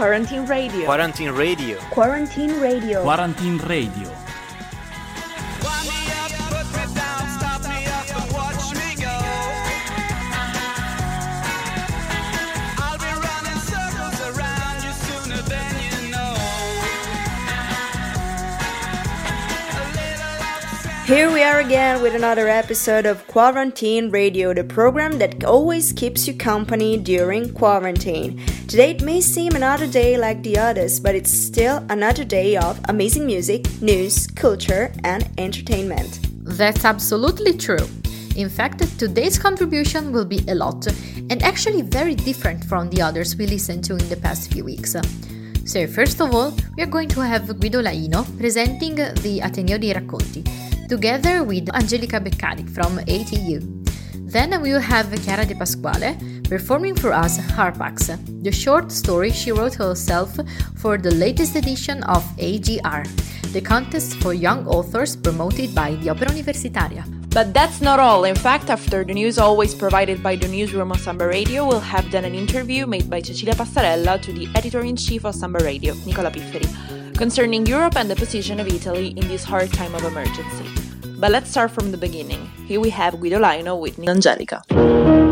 Quarantine Radio. Quarantine Radio. Quarantine Radio. Quarantine Radio. Here we are again with another episode of Quarantine Radio, the program that always keeps you company during quarantine. Today it may seem another day like the others, but it's still another day of amazing music, news, culture, and entertainment. That's absolutely true. In fact, today's contribution will be a lot, and actually very different from the others we listened to in the past few weeks. So, first of all, we are going to have Guido Laino presenting the Ateneo dei Racconti together with Angelica Beccari from ATU. Then we will have Chiara De Pasquale performing for us Hapax, the short story she wrote herself for the latest edition of AGR, the contest for young authors promoted by the Opera Universitaria. But that's not all. In fact, after the news always provided by the newsroom of Samba Radio, we'll have done an interview made by Cecilia Passarella to the editor in chief of Samba Radio, Nicola Pifferi, concerning Europe and the position of Italy in this hard time of emergency. But let's start from the beginning. Here we have Guido Laino with Angelica.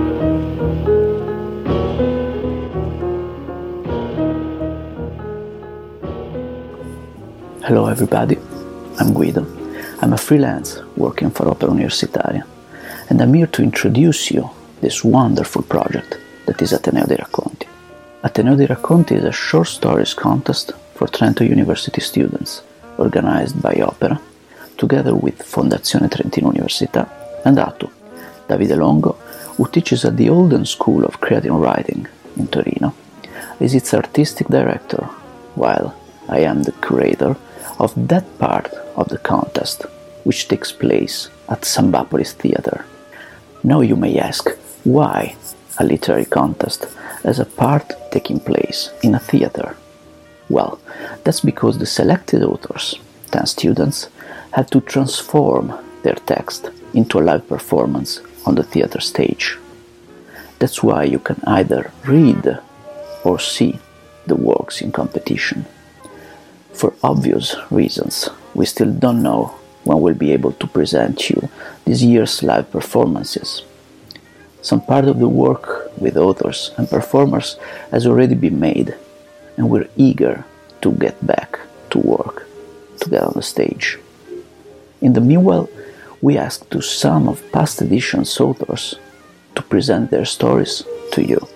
Hello everybody, I'm Guido. I'm a freelance working for Opera Universitaria, and I'm here to introduce you this wonderful project that is Ateneo dei Racconti. Ateneo dei Racconti is a short stories contest for Trento University students, organized by Opera together with Fondazione Trentino Università and Atu, Davide Longo, who teaches at the Holden School of Creative Writing in Torino, is its artistic director, while I am the curator of that part of the contest which takes place at Sanbàpolis Theatre. Now you may ask, why a literary contest as a part taking place in a theatre? Well, that's because the selected authors, 10 students, had to transform their text into a live performance on the theater stage. That's why you can either read or see the works in competition. For obvious reasons, we still don't know when we'll be able to present you this year's live performances. Some part of the work with authors and performers has already been made, and we're eager to get back to work to get on the stage. In the meanwhile, we asked to some of past editions authors to present their stories to you.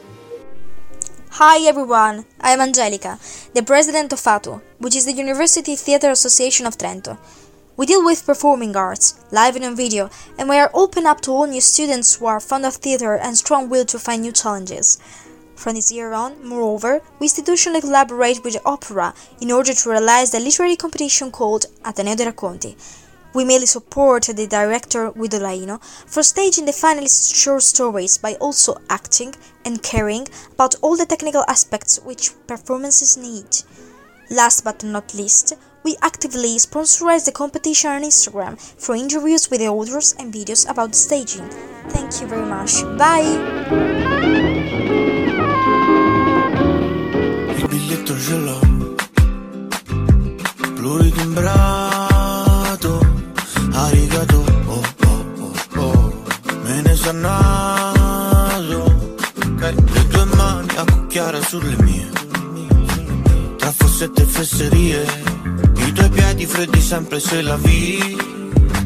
Hi everyone, I am Angelica, the president of FATU, which is the University Theatre Association of Trento. We deal with performing arts, live and on video, and we are open up to all new students who are fond of theatre and strong will to find new challenges. From this year on, moreover, we institutionally collaborate with the opera in order to realize the literary competition called Ateneo dei Racconti, we mainly support the director Guido Laino for staging the finalist short stories by also acting and caring about all the technical aspects which performances need. Last but not least, we actively sponsorize the competition on Instagram for interviews with the authors and videos about the staging. Thank you very much. Bye! Naso. Le tue mani a cucchiare sulle mie. Tra fossette e fesserie I tuoi piedi freddi sempre se la vi.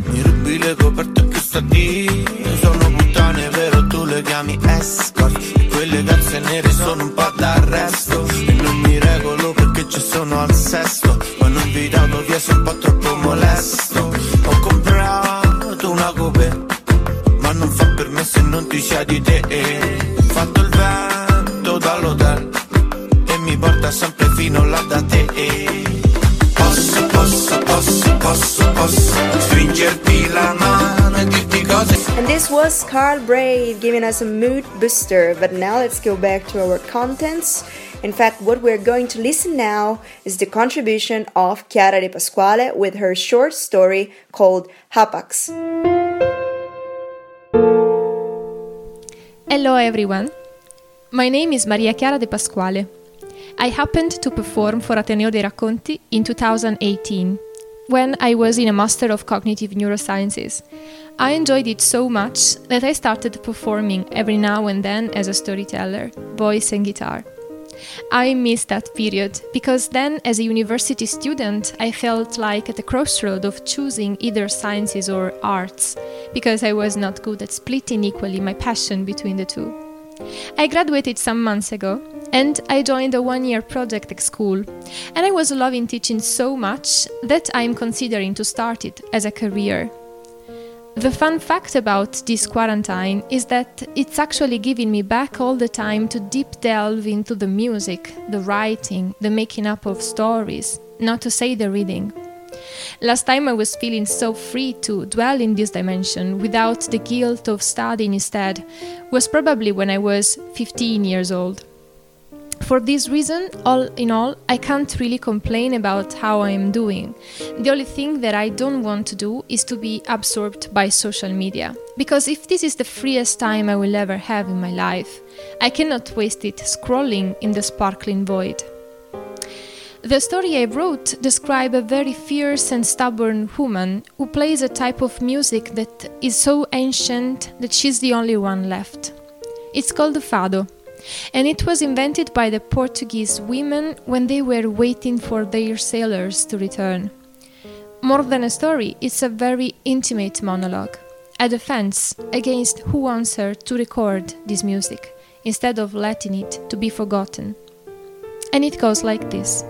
Mi rubi le coperte che sta di. Sono puttane vero? Tu le chiami escort. Quelle calze nere sono un po' d'arresto. E non mi regolo perché ci sono al sesto. Ma non invitato via sei un po' troppo molesto sia di te Fatto il vento E mi porta sempre fino là da te Posso, posso, posso, posso, posso Stringerti la mano e dirti cose And this was Carl Brave giving us a mood booster. But now let's go back to our contents. In fact, what we're going to listen now is the contribution of Chiara De Pasquale with her short story called Hapax. Hello everyone. My name is Maria Chiara De Pasquale, I happened to perform for Ateneo dei Racconti in 2018 when I was in a Master of Cognitive Neurosciences. I enjoyed it so much that I started performing every now and then as a storyteller, voice and guitar. I miss that period because then, as a university student, I felt like at a crossroad of choosing either sciences or arts because I was not good at splitting equally my passion between the two. I graduated some months ago and I joined a one year project at school. And I was loving teaching so much that I'm considering to start it as a career. The fun fact about this quarantine is that it's actually giving me back all the time to deep delve into the music, the writing, the making up of stories, not to say the reading. Last time I was feeling so free to dwell in this dimension without the guilt of studying instead was probably when I was 15 years old. For this reason, all in all, I can't really complain about how I am doing. The only thing that I don't want to do is to be absorbed by social media. Because if this is the freest time I will ever have in my life, I cannot waste it scrolling in the sparkling void. The story I wrote describes a very fierce and stubborn woman who plays a type of music that is so ancient that she's the only one left. It's called the fado and it was invented by the Portuguese women when they were waiting for their sailors to return. More than a story, it's a very intimate monologue, a defense against who wants her to record this music instead of letting it to be forgotten. And it goes like this.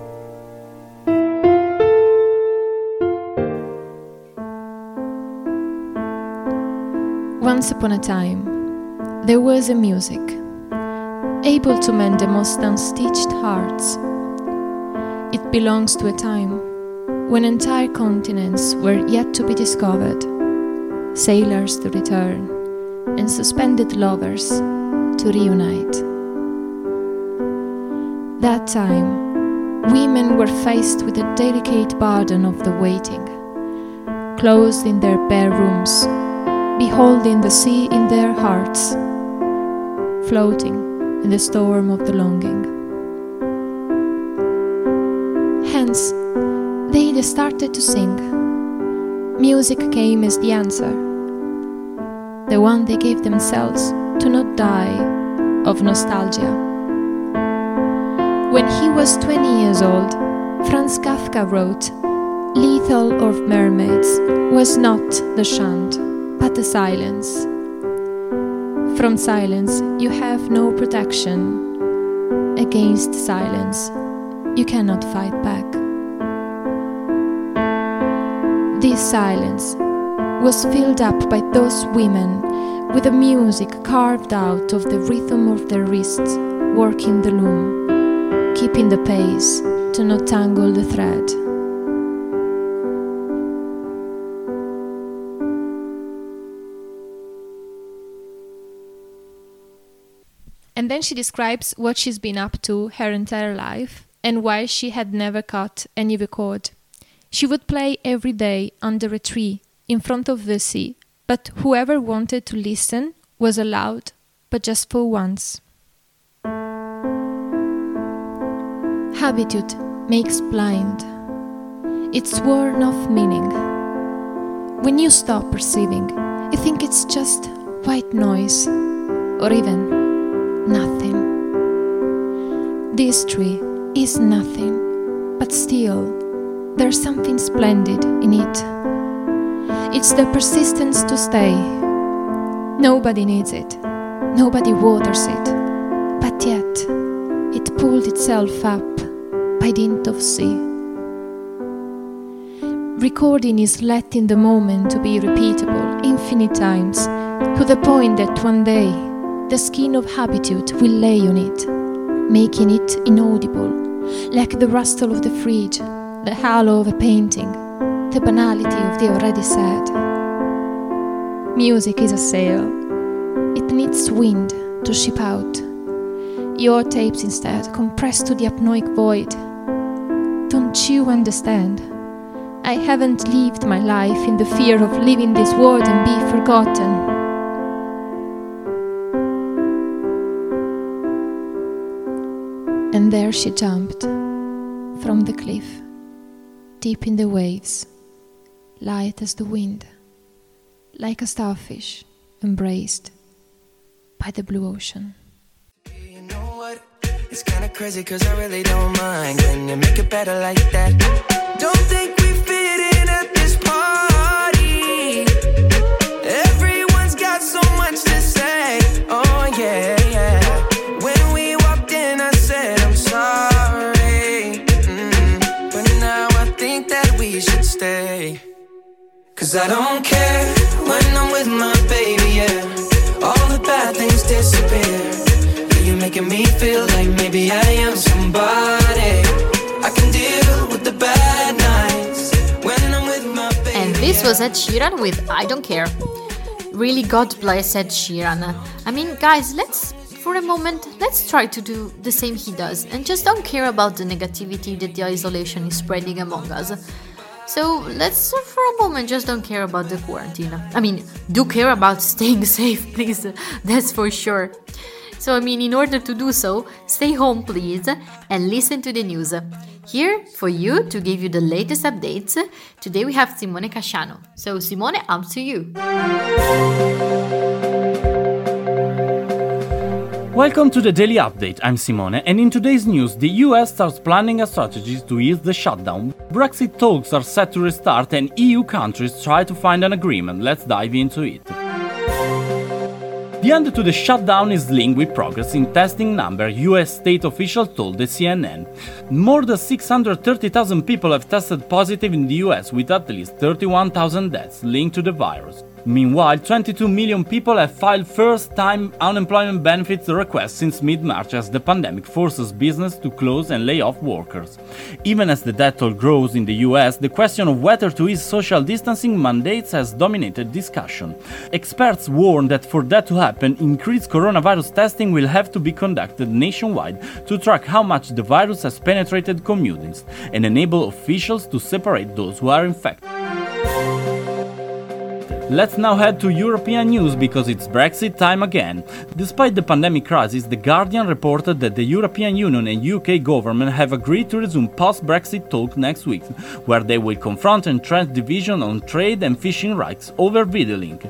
Once upon a time, there was a music able to mend the most unstitched hearts. It belongs to a time when entire continents were yet to be discovered, sailors to return, and suspended lovers to reunite. That time, women were faced with the delicate burden of the waiting, closed in their bare rooms, beholding the sea in their hearts, floating in the storm of the longing. Hence, they started to sing. Music came as the answer, the one they gave themselves to not die of nostalgia. When he was 20 years old, Franz Kafka wrote, Lethal of Mermaids was not the chant, but the silence. From silence, you have no protection. Against silence, you cannot fight back. This silence was filled up by those women with the music carved out of the rhythm of their wrists, working the loom, keeping the pace to not tangle the thread. Then she describes what she's been up to her entire life and why she had never cut any record. She would play every day under a tree in front of the sea, but whoever wanted to listen was allowed, but just for once. Habitude makes blind. It's worn off meaning. When you stop perceiving, you think it's just white noise, or even This tree is nothing, but still, there's something splendid in it. It's the persistence to stay. Nobody needs it, nobody waters it, but yet it pulled itself up by dint of sea. Recording is letting the moment to be repeatable infinite times to the point that one day the skin of habitude will lay on it, making it inaudible, like the rustle of the fridge, the halo of a painting, the banality of the already said. Music is a sail. It needs wind to ship out. Your tapes instead compress to the apnoic void. Don't you understand? I haven't lived my life in the fear of leaving this world and be forgotten. And there she jumped from the cliff, deep in the waves, light as the wind, like a starfish embraced by the blue ocean. You know? It's kinda crazy cause I really don't mind. Can you make it better like that? Don't think Cause I don't care when I'm with my baby, yeah. All the bad things disappear. You're making me feel like maybe I am somebody. I can deal with the bad nights when I'm with my baby. And this was Ed Sheeran with I Don't Care. Really, God bless Ed Sheeran. I mean, guys, let's, for a moment, let's try to do the same he does and just don't care about the negativity that the isolation is spreading among us. So let's, for a moment, just don't care about the quarantine. I mean, do care about staying safe, please. That's for sure. So, I mean, in order to do so, stay home, please, and listen to the news. Here, for you, to give you the latest updates, today we have Simone Casciano. So, Simone, up to you. Welcome to the Daily Update. I'm Simone, and in today's news, the US starts planning a strategy to ease the shutdown. Brexit talks are set to restart, and EU countries try to find an agreement. Let's dive into it. The end to the shutdown is linked with progress in testing number, US state officials told the CNN. More than 630,000 people have tested positive in the US, with at least 31,000 deaths linked to the virus. Meanwhile, 22 million people have filed first time unemployment benefits requests since mid March as the pandemic forces business to close and lay off workers. Even as the death toll grows in the US, the question of whether to ease social distancing mandates has dominated discussion. Experts warn that for that to happen, increased coronavirus testing will have to be conducted nationwide to track how much the virus has penetrated communities and enable officials to separate those who are infected. Let's now head to European news because it's Brexit time again. Despite the pandemic crisis, The Guardian reported that the European Union and UK government have agreed to resume post Brexit talks next week, where they will confront entrenched division on trade and fishing rights over video link.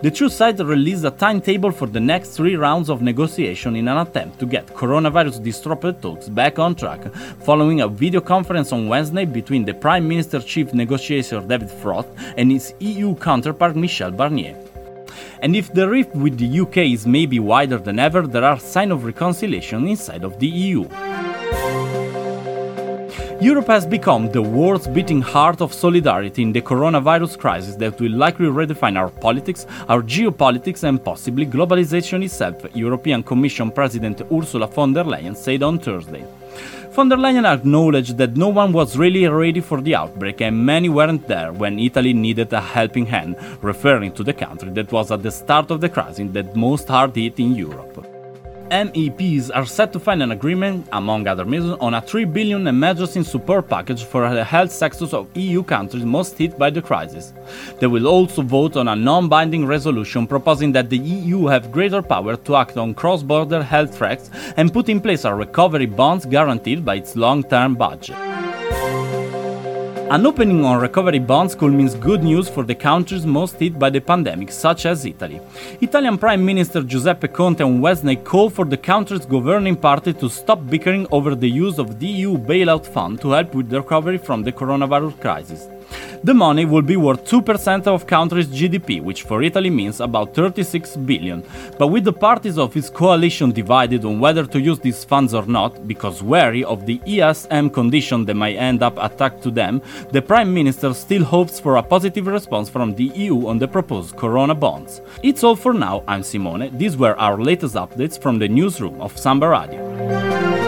The two sides released a timetable for the next three rounds of negotiation in an attempt to get coronavirus disrupted talks back on track, following a video conference on Wednesday between the Prime Minister Chief Negotiator David Frost and his EU counterpart Michel Barnier. And if the rift with the UK is maybe wider than ever, there are signs of reconciliation inside of the EU. Europe has become the world's beating heart of solidarity in the coronavirus crisis that will likely redefine our politics, our geopolitics, and possibly globalization itself, European Commission President Ursula von der Leyen said on Thursday. Von der Leyen acknowledged that no one was really ready for the outbreak and many weren't there when Italy needed a helping hand, referring to the country that was at the start of the crisis that most hard hit in Europe. MEPs are set to find an agreement, among other measures, on a 3 billion emergency support package for the health sectors of EU countries most hit by the crisis. They will also vote on a non-binding resolution proposing that the EU have greater power to act on cross-border health threats and put in place a recovery bonds guaranteed by its long-term budget. An opening on recovery bonds could mean good news for the countries most hit by the pandemic, such as Italy. Italian Prime Minister Giuseppe Conte on Wednesday called for the country's governing party to stop bickering over the use of the EU bailout fund to help with the recovery from the coronavirus crisis. The money will be worth 2% of country's GDP, which for Italy means about 36 billion. But with the parties of its coalition divided on whether to use these funds or not, because wary of the ESM condition that might end up attacked to them, the Prime Minister still hopes for a positive response from the EU on the proposed Corona bonds. It's all for now, I'm Simone. These were our latest updates from the newsroom of Samba Radio.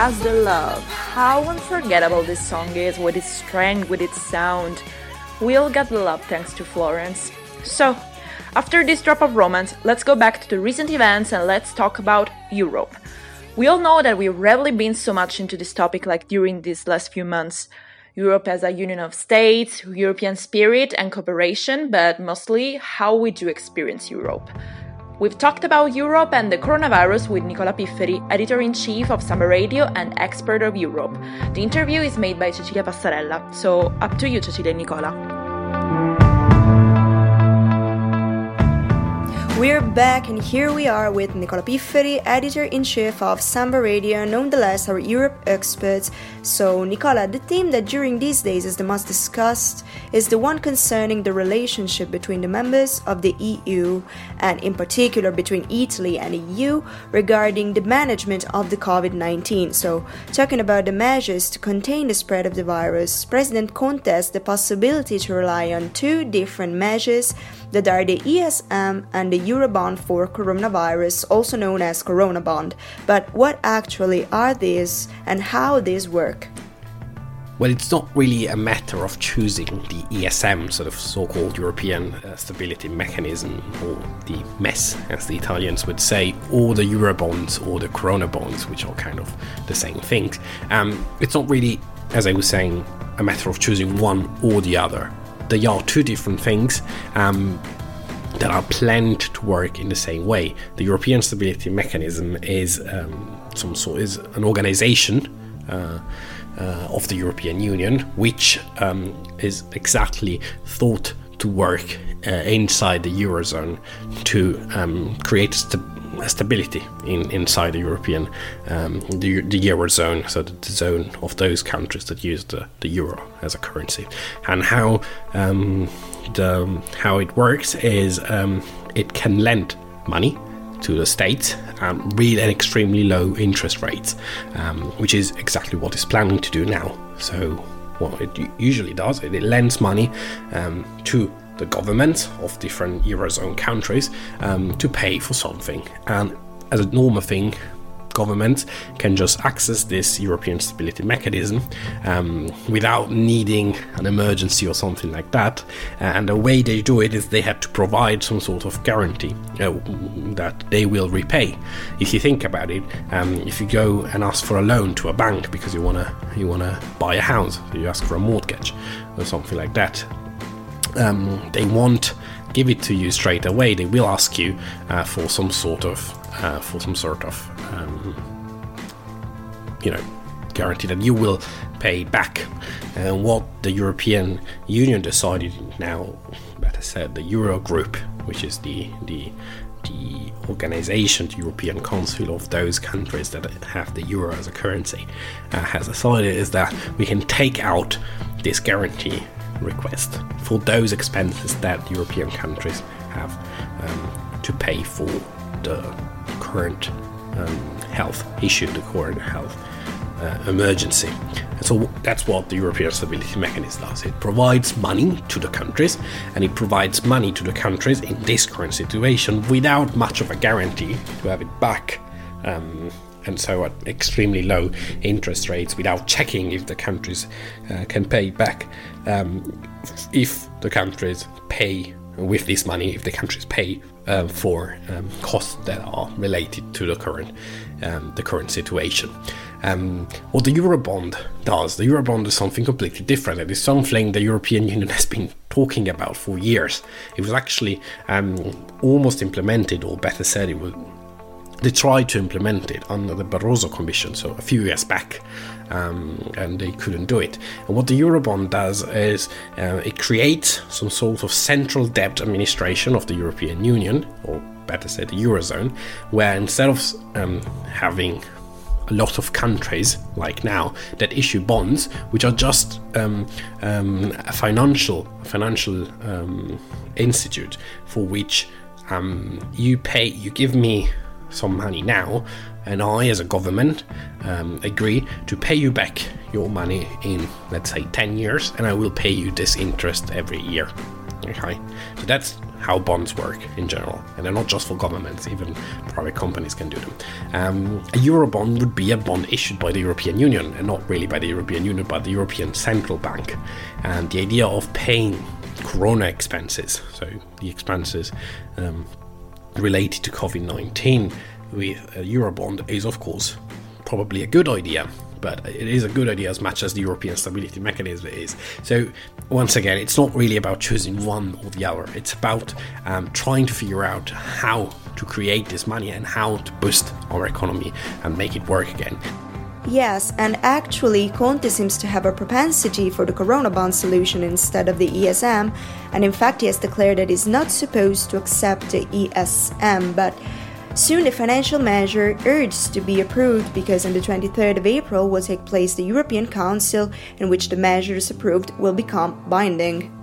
You've the Love. How unforgettable this song is with its strength, with its sound. We all got the love thanks to Florence. So, after this drop of romance, let's go back to the recent events and let's talk about Europe. We all know that we've rarely been so much into this topic like during these last few months. Europe as a union of states, European spirit and cooperation, but mostly how we do experience Europe. We've talked about Europe and the coronavirus with Nicola Pifferi, editor in chief of Samba Radio and expert of Europe. The interview is made by Cecilia Passarella, so up to you, Cecilia and Nicola. We're back, and here we are with Nicola Pifferi, editor in chief of Samba Radio, nonetheless our Europe expert. So, Nicola, the theme that during these days is the most discussed is the one concerning the relationship between the members of the EU, and in particular between Italy and the EU, regarding the management of the COVID 19. So, talking about the measures to contain the spread of the virus, President Conte has the possibility to rely on two different measures that are the ESM and the Eurobond for coronavirus, also known as Corona Bond. But what actually are these and how these work? Well, it's not really a matter of choosing the ESM, sort of so called European uh, Stability Mechanism, or the MES, as the Italians would say, or the Eurobonds or the Corona bonds, which are kind of the same things. Um, it's not really, as I was saying, a matter of choosing one or the other. They are two different things. Um, that are planned to work in the same way. The European Stability Mechanism is um, some sort is an organization uh, uh, of the European Union, which um, is exactly thought to work uh, inside the eurozone to um, create st- stability in, inside the European um, the, the eurozone, so the, the, zone of those countries that use the, the euro as a currency, and how um, the, how it works is um, it can lend money to the state um, with an extremely low interest rate, um, which is exactly what it's planning to do now. So, what it usually does, it, it lends money um, to the governments of different eurozone countries um, to pay for something, and as a normal thing, governments can just access this European Stability Mechanism um, without needing an emergency or something like that. And the way they do it is they have to provide some sort of guarantee uh, that they will repay. If you think about it, um, if you go and ask for a loan to a bank because you wanna you wanna buy a house, you ask for a mortgage or something like that. Um, they won't give it to you straight away. They will ask you uh, for some sort of uh, for some sort of um, you know guarantee that you will pay back. And what the European Union decided now, better said, the Euro Group, which is the the the organization, the European Council of those countries that have the euro as a currency, uh, has decided is that we can take out this guarantee request for those expenses that European countries have um, to pay for the current um, health issue, the current health uh, emergency. And so that's what the European Stability Mechanism does. It provides money to the countries, and it provides money to the countries in this current situation without much of a guarantee to have it back. Um, and so at extremely low interest rates without checking if the countries uh, can pay back. Um, if the countries pay with this money, if the countries pay um, for um, costs that are related to the current um, the current situation. Um, what the Eurobond does, the Eurobond is something completely different. It is something the European Union has been talking about for years. It was actually um, almost implemented, or better said, it was they tried to implement it under the Barroso Commission, so a few years back, um, and they couldn't do it. And what the Eurobond does is uh, it creates some sort of central debt administration of the European Union, or better said, the Eurozone, where instead of um, having a lot of countries, like now, that issue bonds, which are just um, um a financial financial um, institute for which um, you pay, you give me some money now, and I, as a government, um, agree to pay you back your money in, let's say, 10 years, and I will pay you this interest every year. Okay, so that's how bonds work in general, and they're not just for governments; even private companies can do them. Um, a eurobond would be a bond issued by the European Union, and not really by the European Union, but the European Central Bank. And the idea of paying corona expenses, so the expenses um, related to COVID 19 with a Eurobond, is of course probably a good idea. But it is a good idea as much as the European Stability Mechanism is. So, once again, it's not really about choosing one or the other. It's about um, trying to figure out how to create this money and how to boost our economy and make it work again. Yes, and actually, Conte seems to have a propensity for the Corona bond solution instead of the ESM, and in fact, he has declared that he's not supposed to accept the ESM, but soon the financial measure urged to be approved because on the 23rd of April will take place the European Council, in which the measures approved will become binding.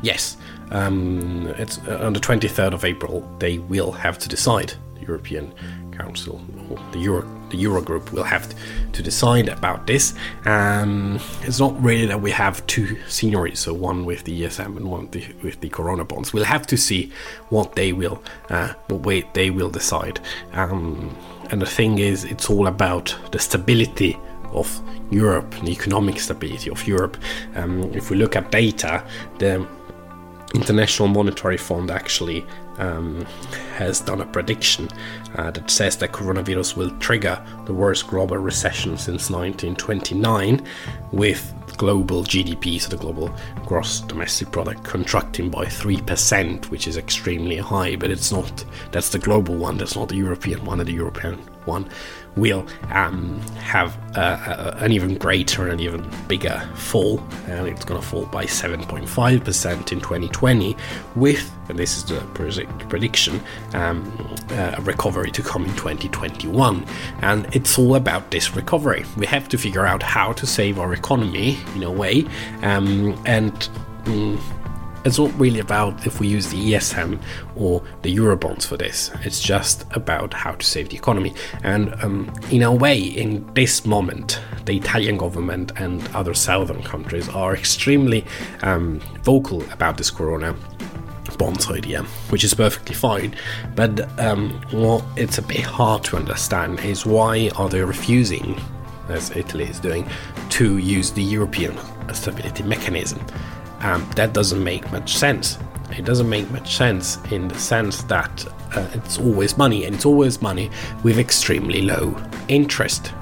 Yes, um, it's uh, on the 23rd of April they will have to decide the European Council or the Euro the Eurogroup will have to decide about this. Um, it's not really that we have two seniorities, so one with the ESM and one with the, with the Corona bonds. We'll have to see what they will uh, what way they will decide. Um, and the thing is, it's all about the stability of Europe, the economic stability of Europe. Um, if we look at data, the International Monetary Fund actually um, has done a prediction uh, that says that coronavirus will trigger the worst global recession since 1929, with global GDP, so the global gross domestic product, contracting by 3%, which is extremely high, but it's not, that's the global one, that's not the European one, and the European one will um, have uh, an even greater and even bigger fall, and it's going to fall by 7.5% in 2020, with, and this is the prediction, um, uh, a recovery to come in 2021. And it's all about this recovery. We have to figure out how to save our economy in a way, um, and mm, it's not really about if we use the ESM or the Eurobonds for this. It's just about how to save the economy. And um, in a way, in this moment, the Italian government and other southern countries are extremely um, vocal about this corona bonds idea, which is perfectly fine. But um, what it's a bit hard to understand is why are they refusing, as Italy is doing, to use the European stability mechanism? Um, that doesn't make much sense. It doesn't make much sense in the sense that uh, it's always money, and it's always money with extremely low interest.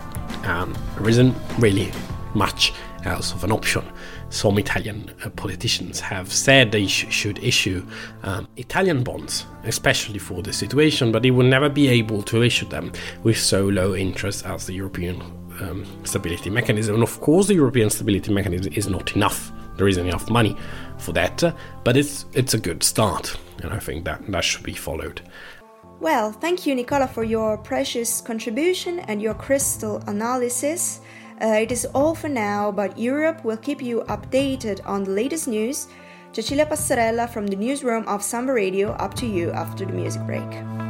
Um, there isn't really much else of an option. Some Italian uh, politicians have said they sh- should issue um, Italian bonds, especially for this situation, but they will never be able to issue them with so low interest as the European um, Stability Mechanism. And of course, the European Stability Mechanism is not enough there isn't enough money for that, but it's it's a good start, and I think that that should be followed. Well, thank you, Nicola, for your precious contribution and your crystal analysis. Uh, it is all for now, but Europe will keep you updated on the latest news. Cecilia Passarella from the newsroom of Samba Radio, up to you after the music break.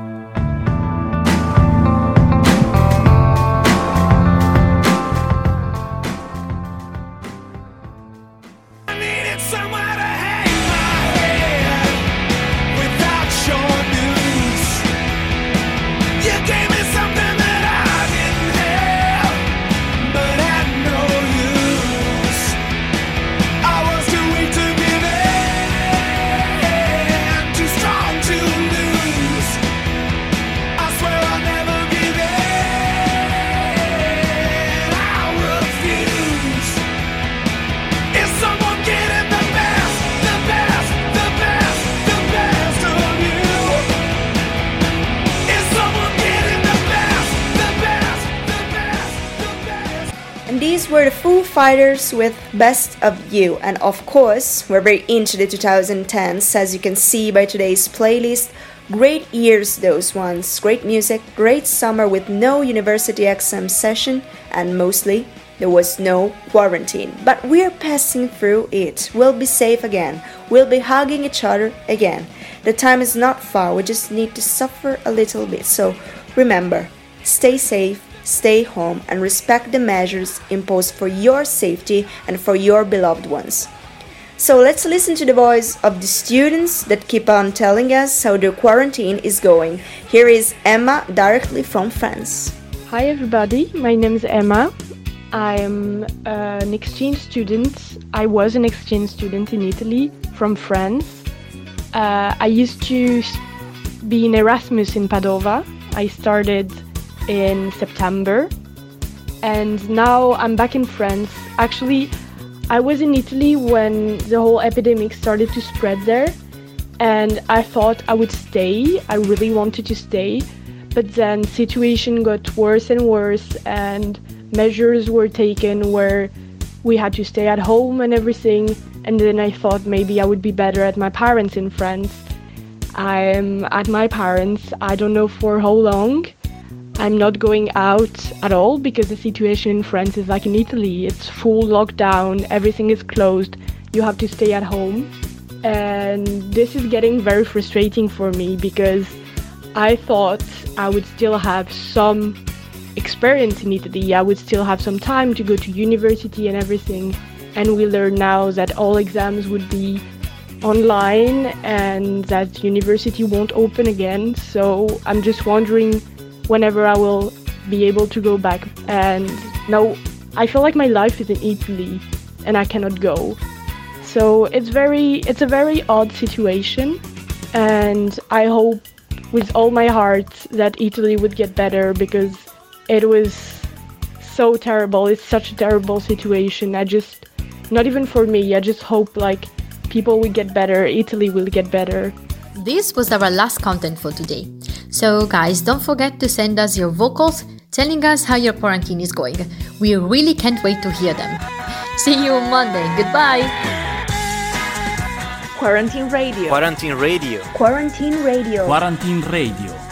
Fighters with Best of You, and of course, we're very into the 2010s, as you can see by today's playlist. Great years, those ones. Great music, great summer with no university exam session, and mostly there was no quarantine. But we're passing through it. We'll be safe again. We'll be hugging each other again. The time is not far, we just need to suffer a little bit. So remember, stay safe stay home, and respect the measures imposed for your safety and for your beloved ones. So let's listen to the voice of the students that keep on telling us how their quarantine is going. Here is Emma directly from France. Hi everybody, my name is Emma. I'm uh, an exchange student. I was an exchange student in Italy from France. Uh, I used to be in Erasmus in Padova. I started in September and now I'm back in France. Actually, I was in Italy when the whole epidemic started to spread there, and I thought I would stay. I really wanted to stay, but then situation got worse and worse, and measures were taken where we had to stay at home and everything. And then I thought maybe I would be better at my parents in France. I'm at my parents. I don't know for how long. I'm not going out at all because the situation in France is like in Italy. It's full lockdown, everything is closed, you have to stay at home. And this is getting very frustrating for me because I thought I would still have some experience in Italy. I would still have some time to go to university and everything. And we learn now that all exams would be online and that university won't open again. So I'm just wondering whenever I will be able to go back. And now I feel like my life is in Italy and I cannot go. So it's very it's a very odd situation and I hope with all my heart that Italy would get better because it was so terrible. It's such a terrible situation. I just not even for me. I just hope like people will get better, Italy will get better. This was our last content for today. So, guys, don't forget to send us your vocals telling us how your quarantine is going. We really can't wait to hear them. See you on Monday. Goodbye. Quarantine Radio. Quarantine Radio. Quarantine Radio. Quarantine Radio.